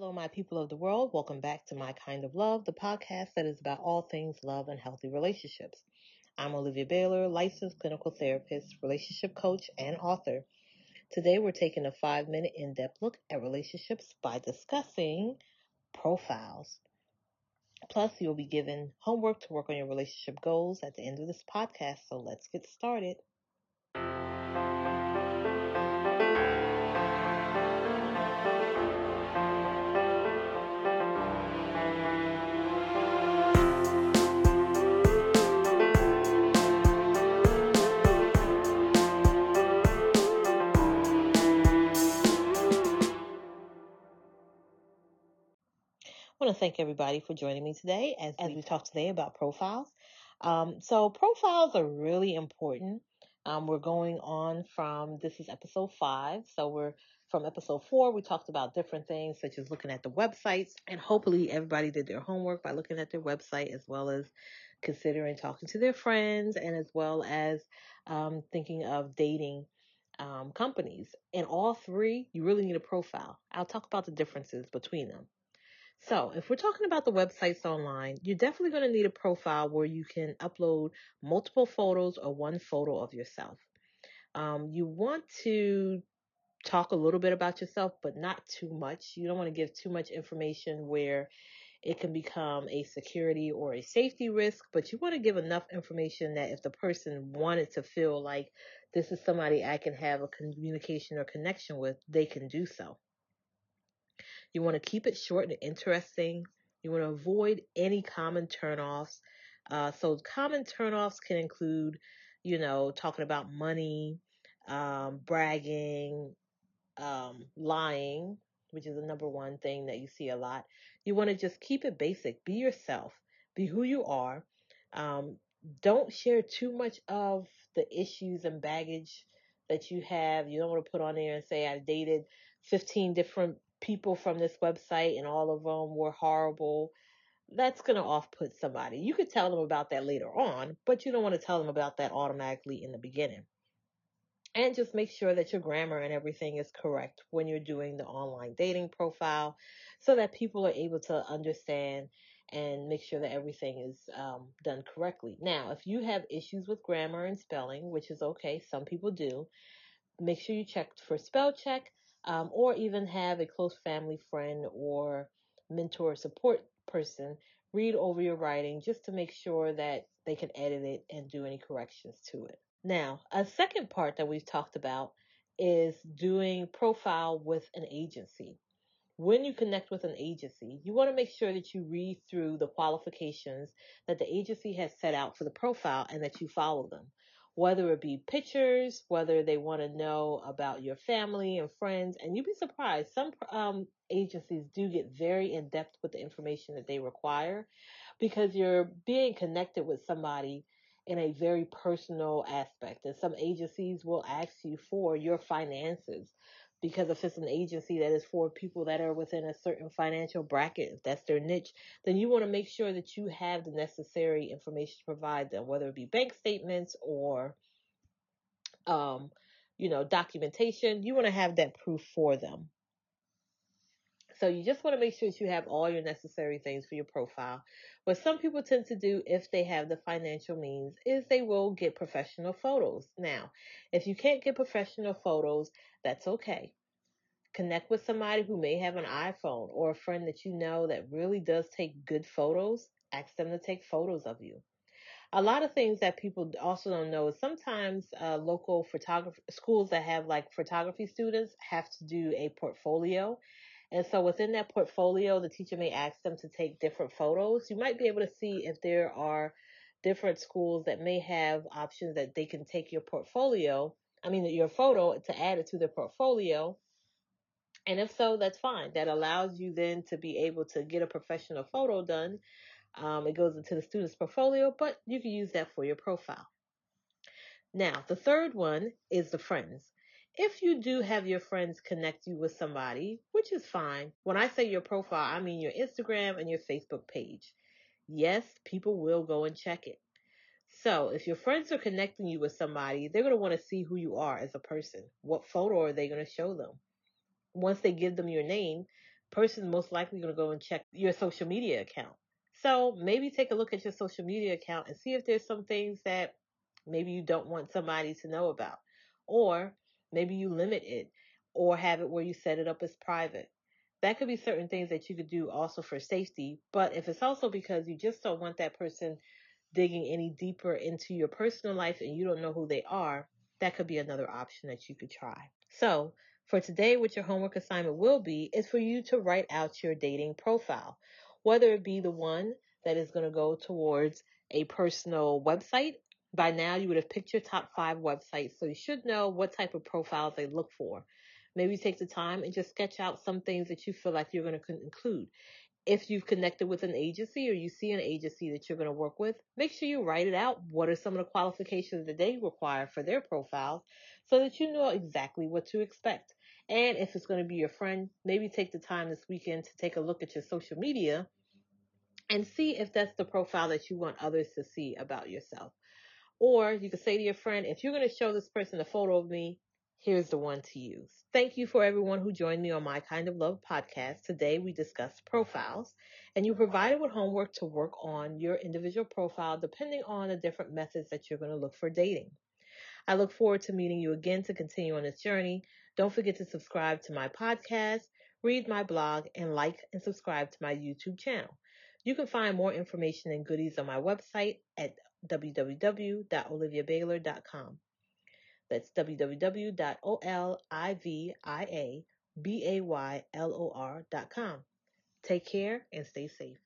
Hello, my people of the world. Welcome back to My Kind of Love, the podcast that is about all things love and healthy relationships. I'm Olivia Baylor, licensed clinical therapist, relationship coach, and author. Today we're taking a five minute in depth look at relationships by discussing profiles. Plus, you'll be given homework to work on your relationship goals at the end of this podcast. So let's get started. Want to thank everybody for joining me today as, as we talk today about profiles. Um, so profiles are really important. Um, we're going on from, this is episode five. So we're from episode four, we talked about different things such as looking at the websites and hopefully everybody did their homework by looking at their website as well as considering talking to their friends and as well as um, thinking of dating um, companies. In all three, you really need a profile. I'll talk about the differences between them. So if we're talking about the websites online, you're definitely going to need a profile where you can upload multiple photos or one photo of yourself. Um, you want to talk a little bit about yourself, but not too much. You don't want to give too much information where it can become a security or a safety risk, but you want to give enough information that if the person wanted to feel like this is somebody I can have a communication or connection with, they can do so. You want to keep it short and interesting. You want to avoid any common turnoffs. Uh, so common turnoffs can include, you know, talking about money, um, bragging, um, lying, which is the number one thing that you see a lot. You want to just keep it basic. Be yourself. Be who you are. Um, don't share too much of the issues and baggage that you have. You don't want to put on there and say I dated 15 different people from this website and all of them were horrible, that's going to off put somebody. You could tell them about that later on, but you don't want to tell them about that automatically in the beginning. And just make sure that your grammar and everything is correct when you're doing the online dating profile so that people are able to understand and make sure that everything is um, done correctly. Now, if you have issues with grammar and spelling, which is okay, some people do, make sure you check for spell check um, or even have a close family friend or mentor support person read over your writing just to make sure that they can edit it and do any corrections to it. Now, a second part that we've talked about is doing profile with an agency. When you connect with an agency, you want to make sure that you read through the qualifications that the agency has set out for the profile and that you follow them whether it be pictures, whether they want to know about your family and friends. And you'd be surprised. Some um, agencies do get very in depth with the information that they require because you're being connected with somebody in a very personal aspect. And some agencies will ask you for your finances because if it's an agency that is for people that are within a certain financial bracket, if that's their niche, then you want to make sure that you have the necessary information to provide them, whether it be bank statements or, um, you know, documentation. You want to have that proof for them. So you just want to make sure that you have all your necessary things for your profile. What some people tend to do if they have the financial means is they will get professional photos. Now, if you can't get professional photos, that's okay. Connect with somebody who may have an iPhone or a friend that you know that really does take good photos. Ask them to take photos of you. A lot of things that people also don't know is sometimes uh, local photography schools that have like photography students have to do a portfolio and so within that portfolio, the teacher may ask them to take different photos. You might be able to see if there are different schools that may have options that they can take your portfolio, I mean, your photo to add it to their portfolio. And if so, that's fine. That allows you then to be able to get a professional photo done. Um, it goes into the student's portfolio, but you can use that for your profile. Now, the third one is the friends if you do have your friends connect you with somebody, which is fine. When I say your profile, I mean your Instagram and your Facebook page. Yes, people will go and check it. So if your friends are connecting you with somebody, they're going to want to see who you are as a person. What photo are they going to show them? Once they give them your name, person most likely going to go and check your social media account. So maybe take a look at your social media account and see if there's some things that maybe you don't want somebody to know about. Or maybe you limit it or have it where you set it up as private. That could be certain things that you could do also for safety. But if it's also because you just don't want that person digging any deeper into your personal life and you don't know who they are, that could be another option that you could try. So for today, what your homework assignment will be is for you to write out your dating profile, whether it be the one that is going to go towards a personal website. By now, you would have picked your top five websites, so you should know what type of profiles they look for. Maybe take the time and just sketch out some things that you feel like you're going to include if you've connected with an agency or you see an agency that you're going to work with, make sure you write it out. What are some of the qualifications that they require for their profiles so that you know exactly what to expect. And if it's going to be your friend, maybe take the time this weekend to take a look at your social media and see if that's the profile that you want others to see about yourself. Or you could say to your friend, if you're going to show this person a photo of me, here's the one to use. Thank you for everyone who joined me on My Kind of Love podcast. Today we discussed profiles and you provided with homework to work on your individual profile depending on the different methods that you're going to look for dating. I look forward to meeting you again to continue on this journey. Don't forget to subscribe to my podcast, read my blog, and like and subscribe to my YouTube channel. You can find more information and goodies on my website at www.oliviabaylor.com. That's www.oliviabaylor.com. Take care and stay safe.